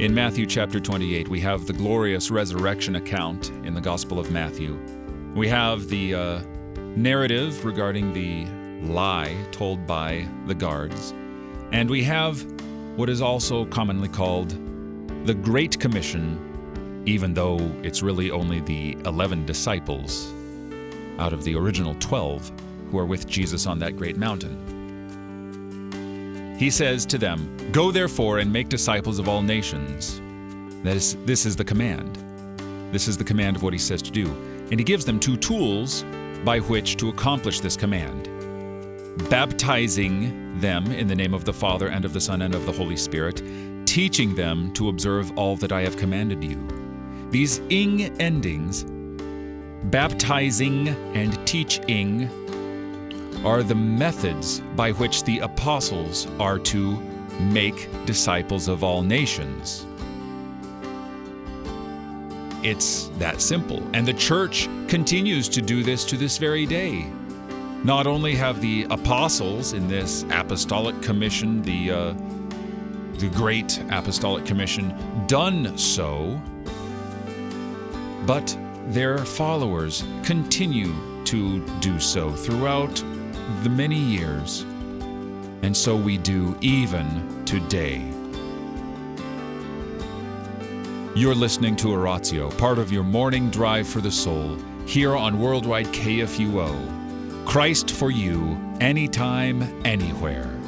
In Matthew chapter 28, we have the glorious resurrection account in the Gospel of Matthew. We have the uh, narrative regarding the lie told by the guards. And we have what is also commonly called the Great Commission, even though it's really only the 11 disciples out of the original 12 who are with Jesus on that great mountain. He says to them, Go therefore and make disciples of all nations. That is, this is the command. This is the command of what he says to do. And he gives them two tools by which to accomplish this command baptizing them in the name of the Father and of the Son and of the Holy Spirit, teaching them to observe all that I have commanded you. These ing endings, baptizing and teaching, are the methods by which the apostles are to make disciples of all nations. It's that simple. And the church continues to do this to this very day. Not only have the apostles in this apostolic commission, the, uh, the great apostolic commission, done so, but their followers continue to do so throughout the many years. And so we do even today. You're listening to Oratio, part of your morning drive for the soul, here on Worldwide KFUO. Christ for you, anytime, anywhere.